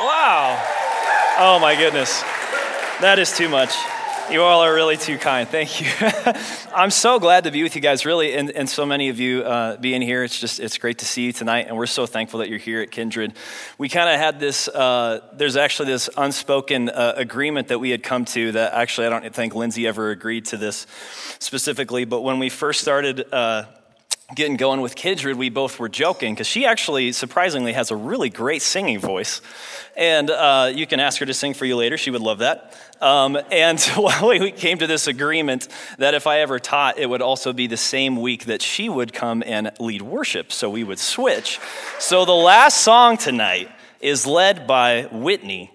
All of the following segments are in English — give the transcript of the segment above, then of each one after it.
Wow. Oh my goodness. That is too much. You all are really too kind. Thank you. I'm so glad to be with you guys, really, and, and so many of you uh, being here. It's just, it's great to see you tonight, and we're so thankful that you're here at Kindred. We kind of had this, uh, there's actually this unspoken uh, agreement that we had come to that actually I don't think Lindsay ever agreed to this specifically, but when we first started uh, getting going with Kindred, we both were joking because she actually, surprisingly, has a really great singing voice. And uh, you can ask her to sing for you later. She would love that. Um, and we came to this agreement that if I ever taught, it would also be the same week that she would come and lead worship. So we would switch. So the last song tonight is led by Whitney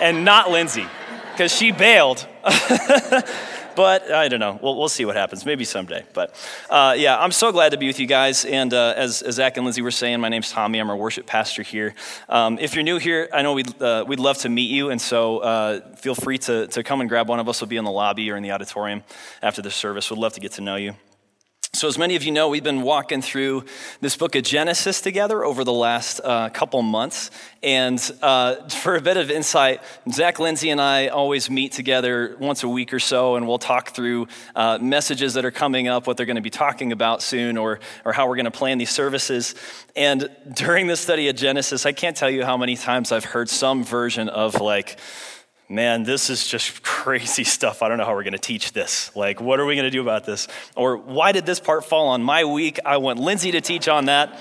and not Lindsay because she bailed. but I don't know. We'll, we'll see what happens. Maybe someday. But uh, yeah, I'm so glad to be with you guys. And uh, as, as, Zach and Lindsay were saying, my name's Tommy. I'm our worship pastor here. Um, if you're new here, I know we'd, uh, we'd love to meet you. And so uh, feel free to, to come and grab one of us. We'll be in the lobby or in the auditorium after the service. We'd love to get to know you. So, as many of you know, we've been walking through this book of Genesis together over the last uh, couple months. And uh, for a bit of insight, Zach Lindsay and I always meet together once a week or so, and we'll talk through uh, messages that are coming up, what they're going to be talking about soon, or, or how we're going to plan these services. And during the study of Genesis, I can't tell you how many times I've heard some version of like, man, this is just crazy stuff. I don't know how we're going to teach this. Like, what are we going to do about this? Or why did this part fall on my week? I want Lindsay to teach on that.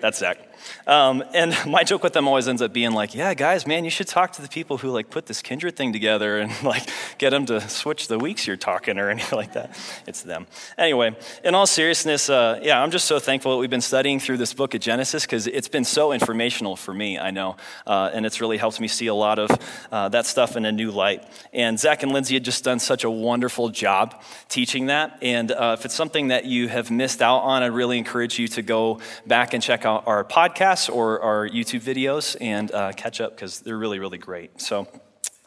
That's Zach. Um, and my joke with them always ends up being like, yeah, guys, man, you should talk to the people who like put this kindred thing together and like get them to switch the weeks you're talking or anything like that. It's them. Anyway, in all seriousness, uh, yeah, I'm just so thankful that we've been studying through this book of Genesis because it's been so informational for me, I know. Uh, and it's really helped me see a lot of uh, that stuff in a new light. And Zach and Lindsay had just done such a wonderful job teaching that. And uh, if it's something that you have missed out on, I really encourage you to go back and check out our podcast podcasts or our YouTube videos and uh, catch up because they're really, really great. So,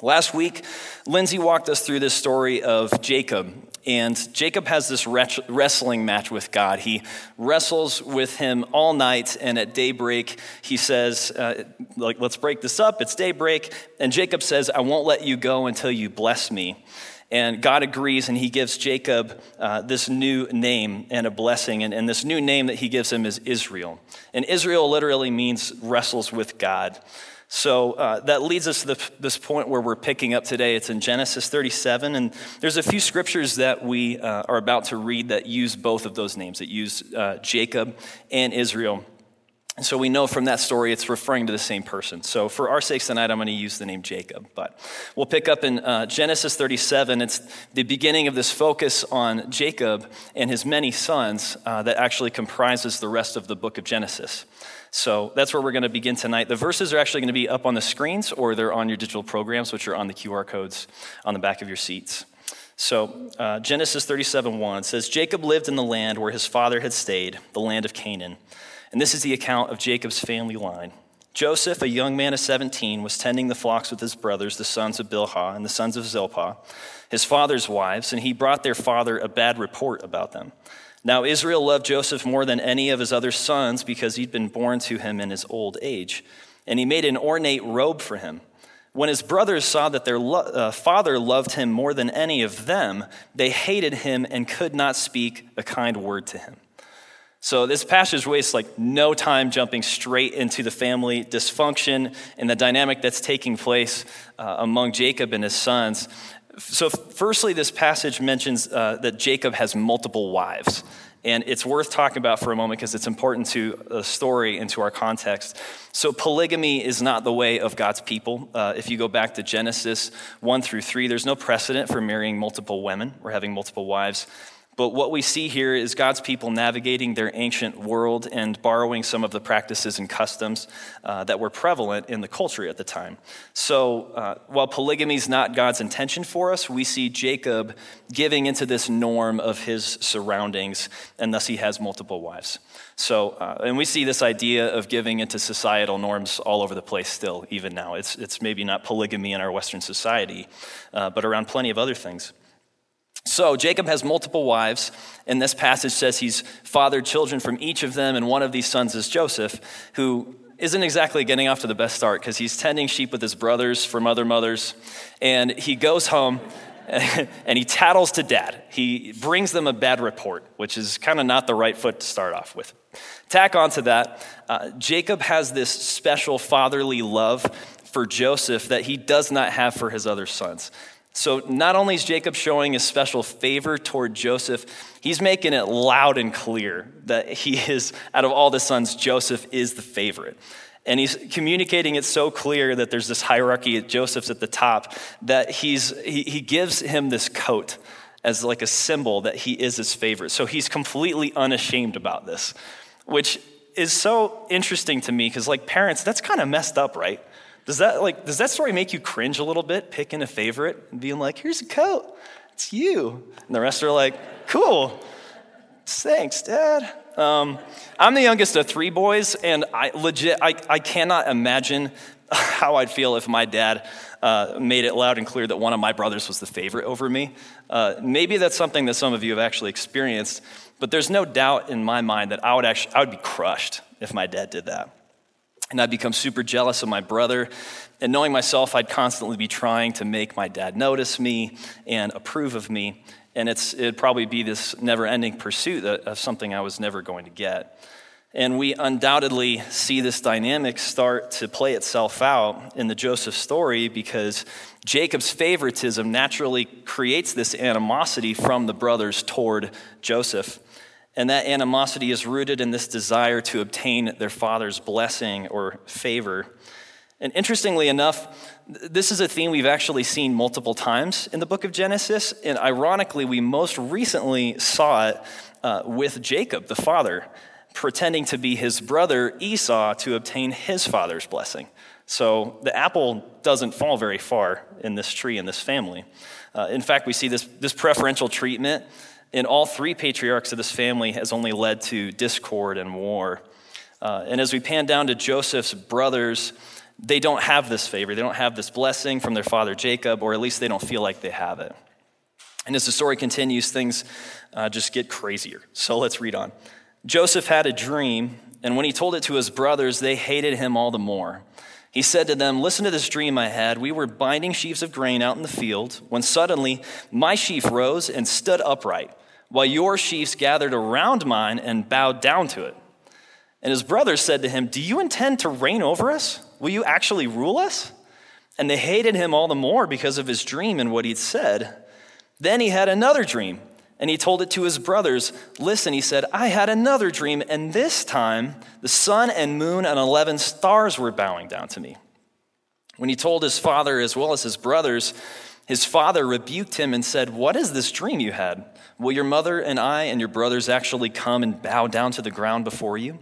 last week, Lindsay walked us through this story of Jacob. And Jacob has this wrestling match with God. He wrestles with him all night, and at daybreak, he says, uh, like, let's break this up. It's daybreak. And Jacob says, I won't let you go until you bless me. And God agrees, and he gives Jacob uh, this new name and a blessing. And, and this new name that he gives him is Israel. And Israel literally means wrestles with God. So uh, that leads us to the, this point where we're picking up today. It's in Genesis 37, and there's a few scriptures that we uh, are about to read that use both of those names, that use uh, Jacob and Israel. And so we know from that story it's referring to the same person. So for our sakes tonight, I'm going to use the name Jacob. But we'll pick up in uh, Genesis 37. It's the beginning of this focus on Jacob and his many sons uh, that actually comprises the rest of the book of Genesis. So that's where we're going to begin tonight. The verses are actually going to be up on the screens or they're on your digital programs, which are on the QR codes on the back of your seats. So, uh, Genesis 37 1 says, Jacob lived in the land where his father had stayed, the land of Canaan. And this is the account of Jacob's family line. Joseph, a young man of 17, was tending the flocks with his brothers, the sons of Bilhah and the sons of Zilpah, his father's wives, and he brought their father a bad report about them. Now, Israel loved Joseph more than any of his other sons because he'd been born to him in his old age, and he made an ornate robe for him. When his brothers saw that their lo- uh, father loved him more than any of them, they hated him and could not speak a kind word to him. So this passage wastes like no time jumping straight into the family dysfunction and the dynamic that's taking place uh, among Jacob and his sons. So, firstly, this passage mentions uh, that Jacob has multiple wives. And it's worth talking about for a moment because it's important to the story and to our context. So, polygamy is not the way of God's people. Uh, if you go back to Genesis 1 through 3, there's no precedent for marrying multiple women or having multiple wives. But what we see here is God's people navigating their ancient world and borrowing some of the practices and customs uh, that were prevalent in the culture at the time. So uh, while polygamy is not God's intention for us, we see Jacob giving into this norm of his surroundings, and thus he has multiple wives. So, uh, and we see this idea of giving into societal norms all over the place still, even now. It's, it's maybe not polygamy in our Western society, uh, but around plenty of other things. So Jacob has multiple wives, and this passage says he's fathered children from each of them, and one of these sons is Joseph, who isn't exactly getting off to the best start because he's tending sheep with his brothers from other mothers. And he goes home and he tattles to dad. He brings them a bad report, which is kind of not the right foot to start off with. Tack onto that, uh, Jacob has this special fatherly love for Joseph that he does not have for his other sons. So, not only is Jacob showing a special favor toward Joseph, he's making it loud and clear that he is, out of all the sons, Joseph is the favorite. And he's communicating it so clear that there's this hierarchy, at Joseph's at the top, that he's, he, he gives him this coat as like a symbol that he is his favorite. So he's completely unashamed about this, which is so interesting to me because, like parents, that's kind of messed up, right? Does that like does that story make you cringe a little bit, picking a favorite and being like, "Here's a coat, it's you," and the rest are like, "Cool, thanks, Dad." Um, I'm the youngest of three boys, and I legit I, I cannot imagine how I'd feel if my dad uh, made it loud and clear that one of my brothers was the favorite over me. Uh, maybe that's something that some of you have actually experienced, but there's no doubt in my mind that I would actually I would be crushed if my dad did that. And I'd become super jealous of my brother. And knowing myself, I'd constantly be trying to make my dad notice me and approve of me. And it's, it'd probably be this never ending pursuit of something I was never going to get. And we undoubtedly see this dynamic start to play itself out in the Joseph story because Jacob's favoritism naturally creates this animosity from the brothers toward Joseph. And that animosity is rooted in this desire to obtain their father's blessing or favor. And interestingly enough, this is a theme we've actually seen multiple times in the book of Genesis. And ironically, we most recently saw it uh, with Jacob, the father, pretending to be his brother Esau to obtain his father's blessing. So the apple doesn't fall very far in this tree, in this family. Uh, in fact, we see this, this preferential treatment in all three patriarchs of this family has only led to discord and war. Uh, and as we pan down to Joseph's brothers, they don't have this favor. They don't have this blessing from their father Jacob, or at least they don't feel like they have it. And as the story continues, things uh, just get crazier. So let's read on. Joseph had a dream, and when he told it to his brothers, they hated him all the more. He said to them, Listen to this dream I had. We were binding sheaves of grain out in the field when suddenly my sheaf rose and stood upright while your sheaves gathered around mine and bowed down to it. And his brothers said to him, Do you intend to reign over us? Will you actually rule us? And they hated him all the more because of his dream and what he'd said. Then he had another dream, and he told it to his brothers. Listen, he said, I had another dream, and this time the sun and moon and 11 stars were bowing down to me. When he told his father as well as his brothers, his father rebuked him and said, What is this dream you had? Will your mother and I and your brothers actually come and bow down to the ground before you?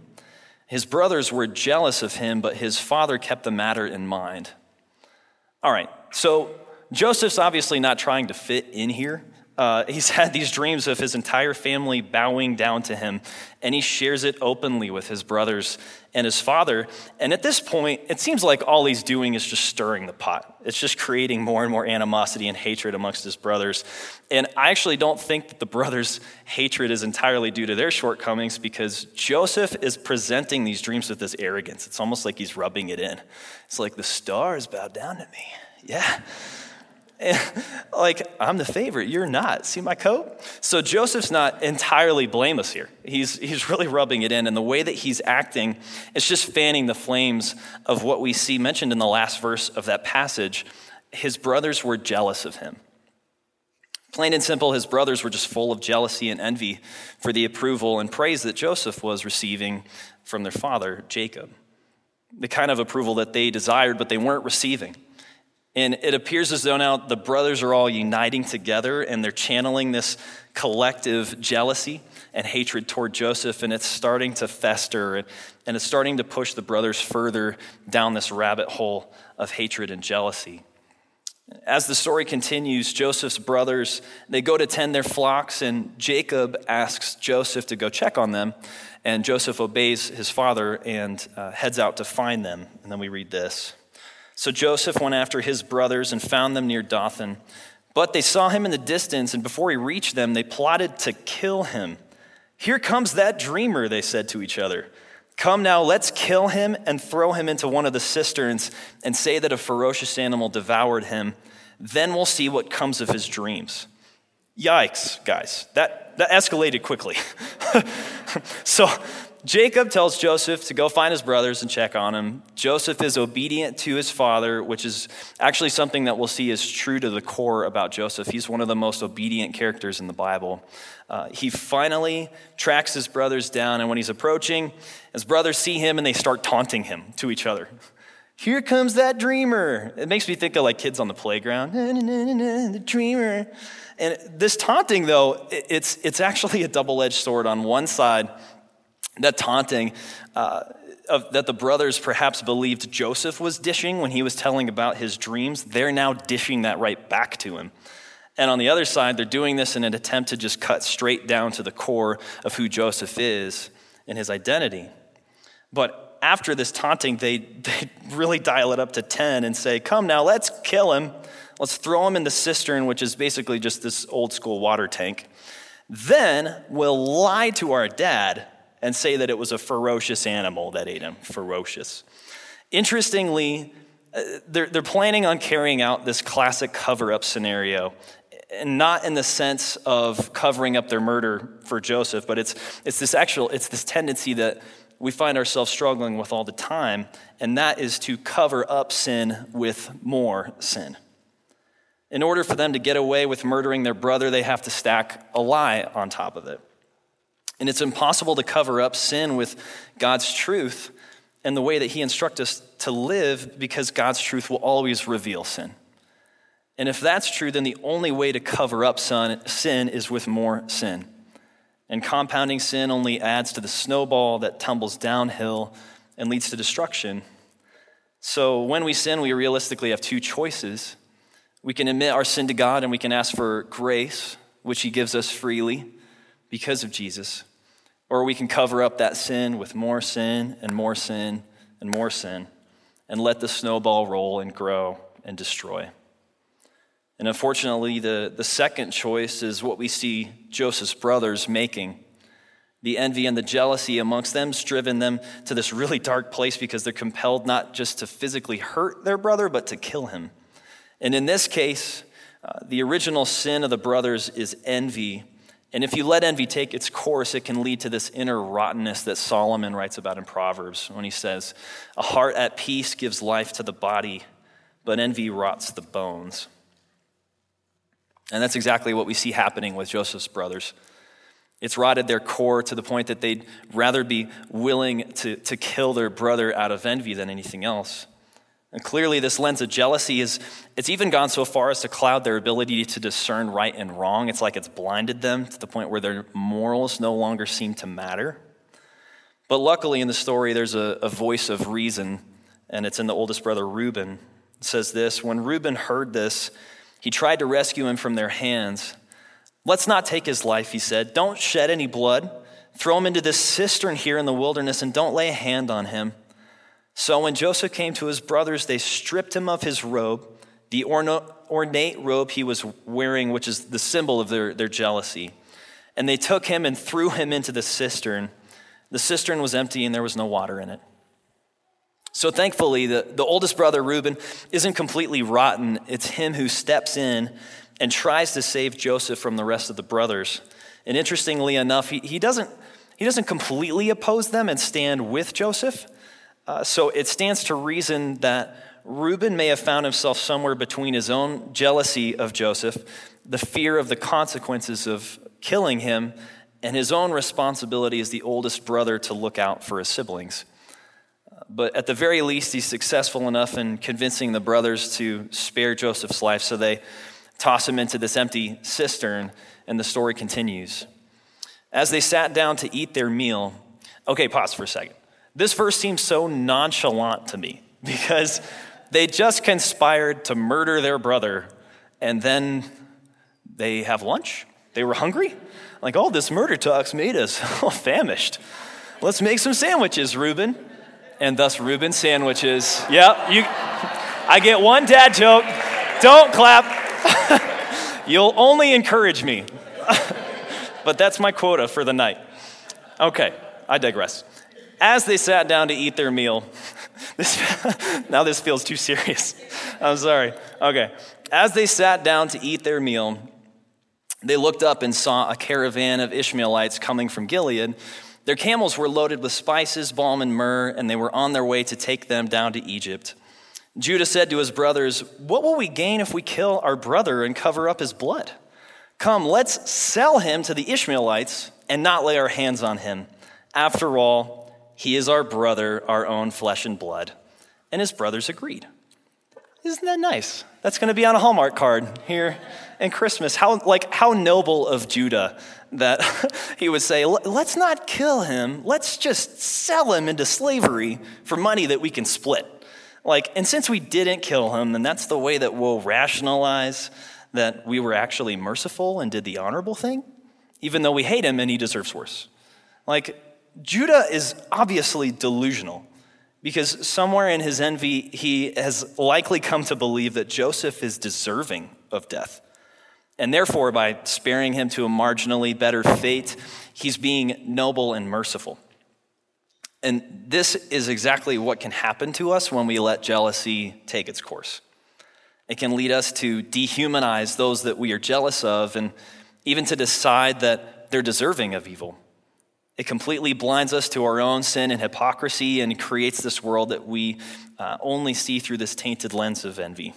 His brothers were jealous of him, but his father kept the matter in mind. All right, so Joseph's obviously not trying to fit in here. Uh, he's had these dreams of his entire family bowing down to him, and he shares it openly with his brothers and his father. And at this point, it seems like all he's doing is just stirring the pot. It's just creating more and more animosity and hatred amongst his brothers. And I actually don't think that the brothers' hatred is entirely due to their shortcomings because Joseph is presenting these dreams with this arrogance. It's almost like he's rubbing it in. It's like the stars bow down to me. Yeah. like, I'm the favorite, you're not. See my coat? So Joseph's not entirely blameless here. He's, he's really rubbing it in. And the way that he's acting, it's just fanning the flames of what we see mentioned in the last verse of that passage. His brothers were jealous of him. Plain and simple, his brothers were just full of jealousy and envy for the approval and praise that Joseph was receiving from their father, Jacob. The kind of approval that they desired, but they weren't receiving. And it appears as though now the brothers are all uniting together and they're channeling this collective jealousy and hatred toward Joseph, and it's starting to fester and it's starting to push the brothers further down this rabbit hole of hatred and jealousy. As the story continues, Joseph's brothers, they go to tend their flocks, and Jacob asks Joseph to go check on them. And Joseph obeys his father and uh, heads out to find them. And then we read this. So Joseph went after his brothers and found them near Dothan. But they saw him in the distance, and before he reached them, they plotted to kill him. Here comes that dreamer, they said to each other. Come now, let's kill him and throw him into one of the cisterns and say that a ferocious animal devoured him. Then we'll see what comes of his dreams. Yikes, guys. That, that escalated quickly. so Jacob tells Joseph to go find his brothers and check on him. Joseph is obedient to his father, which is actually something that we'll see is true to the core about Joseph. He's one of the most obedient characters in the Bible. Uh, he finally tracks his brothers down, and when he's approaching, his brothers see him and they start taunting him to each other. Here comes that dreamer. It makes me think of like kids on the playground. Na, na, na, the dreamer. And this taunting, though, it's, it's actually a double edged sword. On one side, that taunting uh, of, that the brothers perhaps believed Joseph was dishing when he was telling about his dreams, they're now dishing that right back to him. And on the other side, they're doing this in an attempt to just cut straight down to the core of who Joseph is and his identity. But after this taunting, they, they really dial it up to 10 and say, Come now, let's kill him. Let's throw him in the cistern, which is basically just this old school water tank. Then we'll lie to our dad and say that it was a ferocious animal that ate him. Ferocious. Interestingly, uh, they're, they're planning on carrying out this classic cover up scenario, and not in the sense of covering up their murder for Joseph, but it's, it's this actual, it's this tendency that we find ourselves struggling with all the time, and that is to cover up sin with more sin. In order for them to get away with murdering their brother, they have to stack a lie on top of it. And it's impossible to cover up sin with God's truth and the way that He instructs us to live because God's truth will always reveal sin. And if that's true, then the only way to cover up sin is with more sin. And compounding sin only adds to the snowball that tumbles downhill and leads to destruction. So when we sin, we realistically have two choices. We can admit our sin to God and we can ask for grace, which He gives us freely because of Jesus. Or we can cover up that sin with more sin and more sin and more sin and let the snowball roll and grow and destroy. And unfortunately, the, the second choice is what we see Joseph's brothers making. The envy and the jealousy amongst them has driven them to this really dark place because they're compelled not just to physically hurt their brother, but to kill him. And in this case, uh, the original sin of the brothers is envy and if you let envy take its course, it can lead to this inner rottenness that Solomon writes about in Proverbs when he says, A heart at peace gives life to the body, but envy rots the bones. And that's exactly what we see happening with Joseph's brothers. It's rotted their core to the point that they'd rather be willing to, to kill their brother out of envy than anything else. And clearly, this lens of jealousy is, it's even gone so far as to cloud their ability to discern right and wrong. It's like it's blinded them to the point where their morals no longer seem to matter. But luckily, in the story, there's a, a voice of reason, and it's in the oldest brother, Reuben. It says this When Reuben heard this, he tried to rescue him from their hands. Let's not take his life, he said. Don't shed any blood. Throw him into this cistern here in the wilderness and don't lay a hand on him. So when Joseph came to his brothers, they stripped him of his robe, the ornate robe he was wearing, which is the symbol of their, their jealousy. And they took him and threw him into the cistern. The cistern was empty and there was no water in it. So thankfully, the, the oldest brother, Reuben, isn't completely rotten. It's him who steps in and tries to save Joseph from the rest of the brothers. And interestingly enough, he, he, doesn't, he doesn't completely oppose them and stand with Joseph. Uh, so it stands to reason that Reuben may have found himself somewhere between his own jealousy of Joseph, the fear of the consequences of killing him, and his own responsibility as the oldest brother to look out for his siblings. Uh, but at the very least, he's successful enough in convincing the brothers to spare Joseph's life, so they toss him into this empty cistern, and the story continues. As they sat down to eat their meal, okay, pause for a second. This verse seems so nonchalant to me because they just conspired to murder their brother and then they have lunch. They were hungry. Like, oh, this murder talk's made us famished. Let's make some sandwiches, Reuben. And thus, Reuben sandwiches. Yep, you, I get one dad joke. Don't clap. You'll only encourage me. but that's my quota for the night. Okay, I digress. As they sat down to eat their meal, this, now this feels too serious. I'm sorry. Okay. As they sat down to eat their meal, they looked up and saw a caravan of Ishmaelites coming from Gilead. Their camels were loaded with spices, balm, and myrrh, and they were on their way to take them down to Egypt. Judah said to his brothers, What will we gain if we kill our brother and cover up his blood? Come, let's sell him to the Ishmaelites and not lay our hands on him. After all, he is our brother, our own flesh and blood. And his brothers agreed. Isn't that nice? That's going to be on a Hallmark card here in Christmas. How like how noble of Judah that he would say, "Let's not kill him. Let's just sell him into slavery for money that we can split." Like, and since we didn't kill him, then that's the way that we'll rationalize that we were actually merciful and did the honorable thing, even though we hate him and he deserves worse. Like, Judah is obviously delusional because somewhere in his envy, he has likely come to believe that Joseph is deserving of death. And therefore, by sparing him to a marginally better fate, he's being noble and merciful. And this is exactly what can happen to us when we let jealousy take its course. It can lead us to dehumanize those that we are jealous of and even to decide that they're deserving of evil. It completely blinds us to our own sin and hypocrisy and creates this world that we uh, only see through this tainted lens of envy.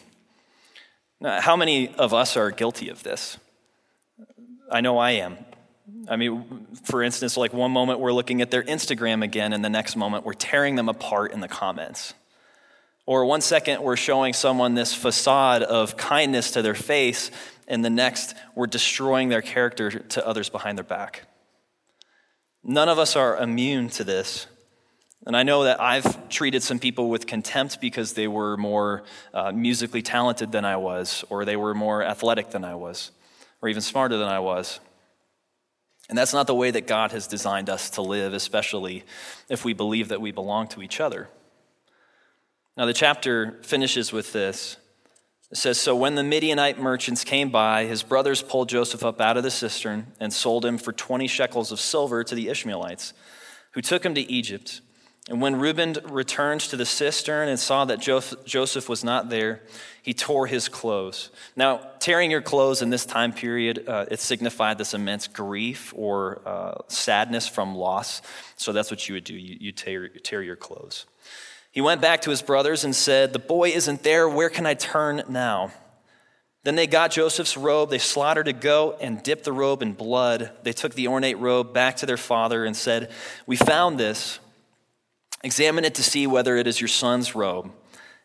Now, how many of us are guilty of this? I know I am. I mean, for instance, like one moment we're looking at their Instagram again, and the next moment we're tearing them apart in the comments. Or one second we're showing someone this facade of kindness to their face, and the next we're destroying their character to others behind their back. None of us are immune to this. And I know that I've treated some people with contempt because they were more uh, musically talented than I was, or they were more athletic than I was, or even smarter than I was. And that's not the way that God has designed us to live, especially if we believe that we belong to each other. Now, the chapter finishes with this. It says So when the Midianite merchants came by, his brothers pulled Joseph up out of the cistern and sold him for 20 shekels of silver to the Ishmaelites, who took him to Egypt. And when Reuben returned to the cistern and saw that Joseph was not there, he tore his clothes. Now, tearing your clothes in this time period, uh, it signified this immense grief or uh, sadness from loss. So that's what you would do. You, tear, tear your clothes. He went back to his brothers and said, The boy isn't there. Where can I turn now? Then they got Joseph's robe, they slaughtered a goat and dipped the robe in blood. They took the ornate robe back to their father and said, We found this. Examine it to see whether it is your son's robe.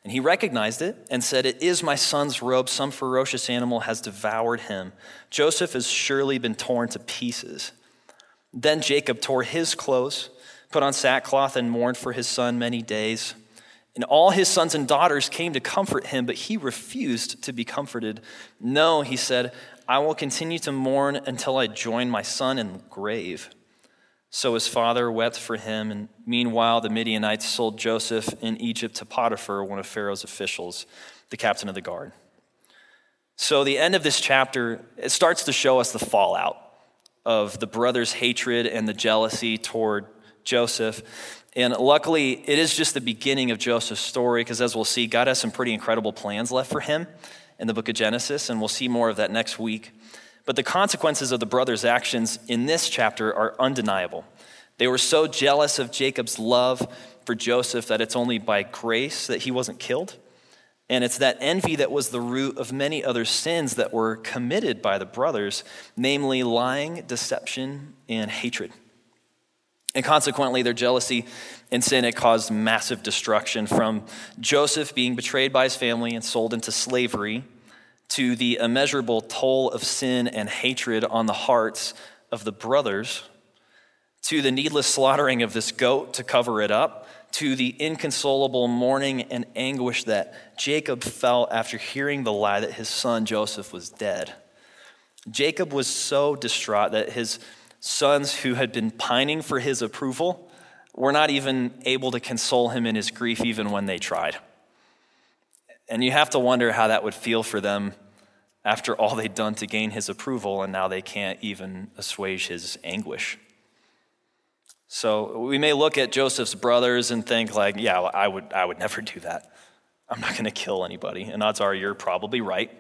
And he recognized it and said, It is my son's robe. Some ferocious animal has devoured him. Joseph has surely been torn to pieces. Then Jacob tore his clothes, put on sackcloth, and mourned for his son many days. And all his sons and daughters came to comfort him, but he refused to be comforted. No, he said, I will continue to mourn until I join my son in the grave. So his father wept for him, and meanwhile the Midianites sold Joseph in Egypt to Potiphar, one of Pharaoh's officials, the captain of the guard. So the end of this chapter, it starts to show us the fallout of the brothers' hatred and the jealousy toward Joseph. And luckily, it is just the beginning of Joseph's story, because as we'll see, God has some pretty incredible plans left for him in the book of Genesis, and we'll see more of that next week. But the consequences of the brothers' actions in this chapter are undeniable. They were so jealous of Jacob's love for Joseph that it's only by grace that he wasn't killed. And it's that envy that was the root of many other sins that were committed by the brothers, namely lying, deception, and hatred. And consequently, their jealousy and sin it caused massive destruction from Joseph being betrayed by his family and sold into slavery to the immeasurable toll of sin and hatred on the hearts of the brothers, to the needless slaughtering of this goat to cover it up, to the inconsolable mourning and anguish that Jacob felt after hearing the lie that his son Joseph was dead. Jacob was so distraught that his sons, who had been pining for his approval, were not even able to console him in his grief, even when they tried. And you have to wonder how that would feel for them after all they'd done to gain his approval, and now they can't even assuage his anguish. So we may look at Joseph's brothers and think, like, yeah, I would, I would never do that. I'm not going to kill anybody. And odds are you're probably right.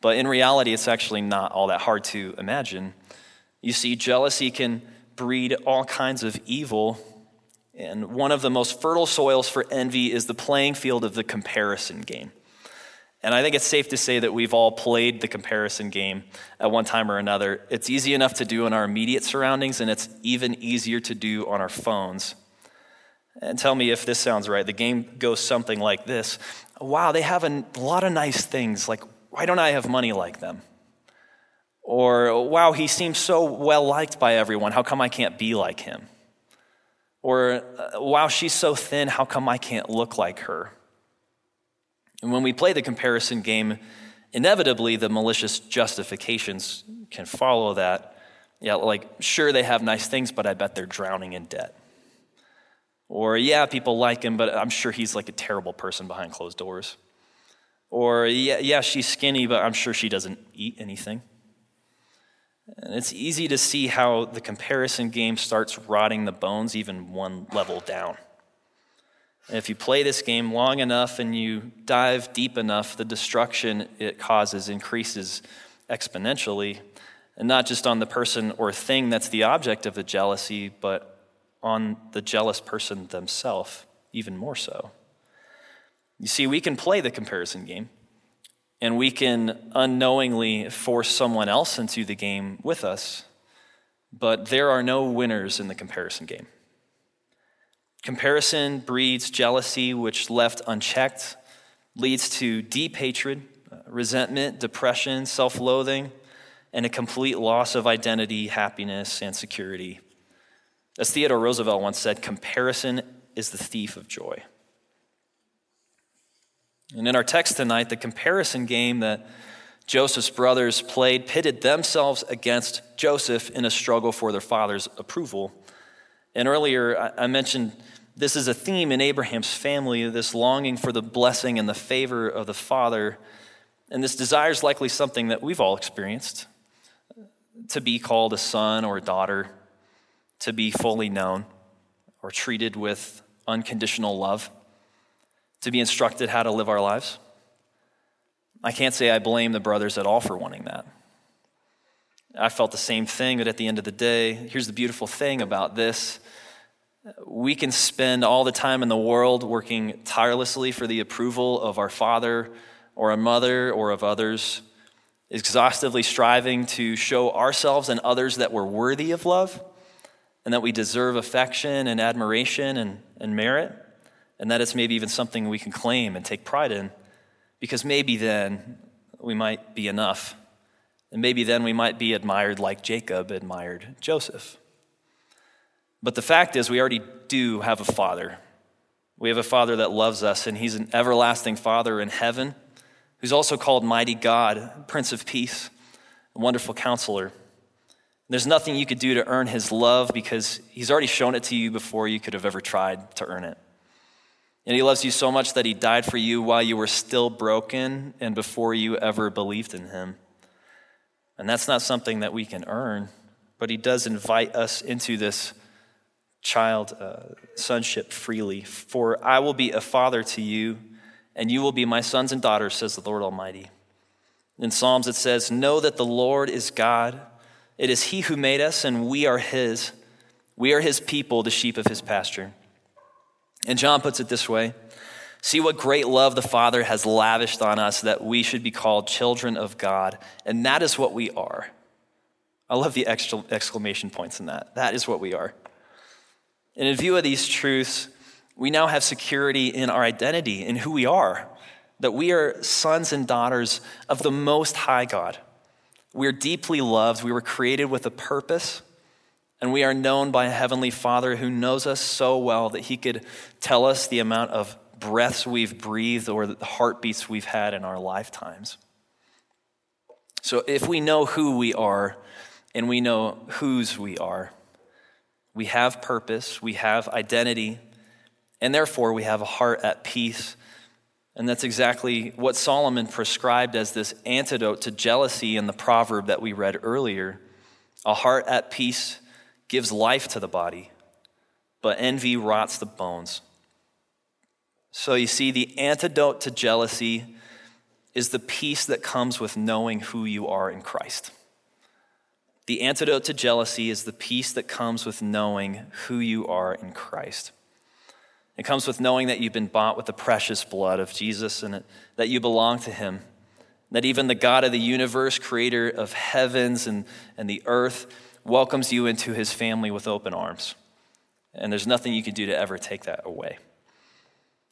But in reality, it's actually not all that hard to imagine. You see, jealousy can breed all kinds of evil. And one of the most fertile soils for envy is the playing field of the comparison game. And I think it's safe to say that we've all played the comparison game at one time or another. It's easy enough to do in our immediate surroundings, and it's even easier to do on our phones. And tell me if this sounds right. The game goes something like this Wow, they have a lot of nice things. Like, why don't I have money like them? Or, wow, he seems so well liked by everyone. How come I can't be like him? Or, uh, wow, she's so thin. How come I can't look like her? And when we play the comparison game, inevitably the malicious justifications can follow that. Yeah, like, sure, they have nice things, but I bet they're drowning in debt. Or, yeah, people like him, but I'm sure he's like a terrible person behind closed doors. Or, yeah, yeah, she's skinny, but I'm sure she doesn't eat anything. And it's easy to see how the comparison game starts rotting the bones even one level down. And if you play this game long enough and you dive deep enough, the destruction it causes increases exponentially, and not just on the person or thing that's the object of the jealousy, but on the jealous person themselves, even more so. You see, we can play the comparison game, and we can unknowingly force someone else into the game with us, but there are no winners in the comparison game. Comparison breeds jealousy, which left unchecked leads to deep hatred, resentment, depression, self loathing, and a complete loss of identity, happiness, and security. As Theodore Roosevelt once said, comparison is the thief of joy. And in our text tonight, the comparison game that Joseph's brothers played pitted themselves against Joseph in a struggle for their father's approval. And earlier, I mentioned this is a theme in Abraham's family this longing for the blessing and the favor of the father. And this desire is likely something that we've all experienced to be called a son or a daughter, to be fully known or treated with unconditional love, to be instructed how to live our lives. I can't say I blame the brothers at all for wanting that. I felt the same thing, but at the end of the day, here's the beautiful thing about this we can spend all the time in the world working tirelessly for the approval of our father or our mother or of others, exhaustively striving to show ourselves and others that we're worthy of love and that we deserve affection and admiration and, and merit, and that it's maybe even something we can claim and take pride in, because maybe then we might be enough. And maybe then we might be admired like Jacob admired Joseph. But the fact is, we already do have a Father. We have a Father that loves us, and He's an everlasting Father in heaven, who's also called Mighty God, Prince of Peace, a wonderful counselor. There's nothing you could do to earn His love because He's already shown it to you before you could have ever tried to earn it. And He loves you so much that He died for you while you were still broken and before you ever believed in Him. And that's not something that we can earn, but He does invite us into this child uh, sonship freely. For I will be a father to you, and you will be my sons and daughters, says the Lord Almighty. In Psalms it says, Know that the Lord is God. It is He who made us, and we are His. We are His people, the sheep of His pasture. And John puts it this way See what great love the Father has lavished on us that we should be called children of God. And that is what we are. I love the exclamation points in that. That is what we are. And in view of these truths, we now have security in our identity, in who we are, that we are sons and daughters of the Most High God. We are deeply loved, we were created with a purpose, and we are known by a Heavenly Father who knows us so well that He could tell us the amount of breaths we've breathed or the heartbeats we've had in our lifetimes. So if we know who we are and we know whose we are, we have purpose, we have identity, and therefore we have a heart at peace. And that's exactly what Solomon prescribed as this antidote to jealousy in the proverb that we read earlier. A heart at peace gives life to the body, but envy rots the bones. So you see, the antidote to jealousy is the peace that comes with knowing who you are in Christ. The antidote to jealousy is the peace that comes with knowing who you are in Christ. It comes with knowing that you've been bought with the precious blood of Jesus and that you belong to Him. That even the God of the universe, creator of heavens and, and the earth, welcomes you into His family with open arms. And there's nothing you can do to ever take that away.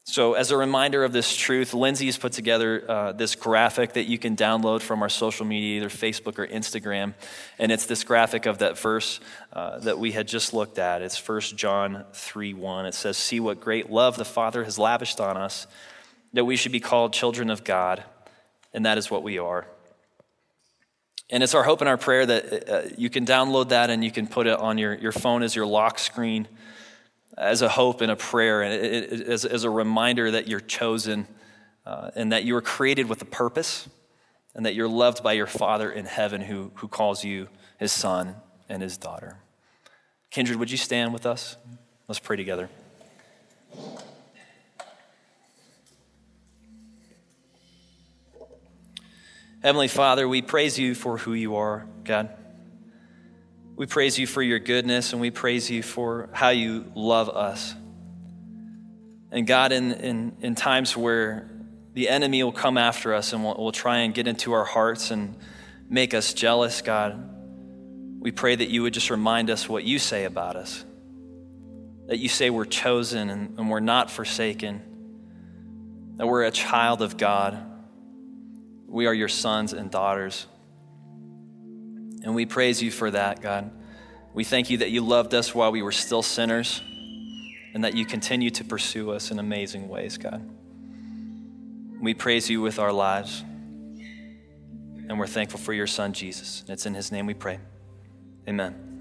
So, as a reminder of this truth, Lindsay has put together uh, this graphic that you can download from our social media, either Facebook or Instagram. And it's this graphic of that verse uh, that we had just looked at. It's 1 John 3 1. It says, See what great love the Father has lavished on us, that we should be called children of God. And that is what we are. And it's our hope and our prayer that uh, you can download that and you can put it on your, your phone as your lock screen as a hope and a prayer, and it, it, as, as, a reminder that you're chosen uh, and that you were created with a purpose, and that you're loved by your Father in heaven who, who calls you his son and his daughter. Kindred, would you stand with us? Let's pray together. Heavenly Father, we praise you for who you are, God. We praise you for your goodness and we praise you for how you love us. And God, in, in, in times where the enemy will come after us and will, will try and get into our hearts and make us jealous, God, we pray that you would just remind us what you say about us. That you say we're chosen and, and we're not forsaken, that we're a child of God. We are your sons and daughters. And we praise you for that, God. We thank you that you loved us while we were still sinners and that you continue to pursue us in amazing ways, God. We praise you with our lives. And we're thankful for your son, Jesus. And it's in his name we pray. Amen.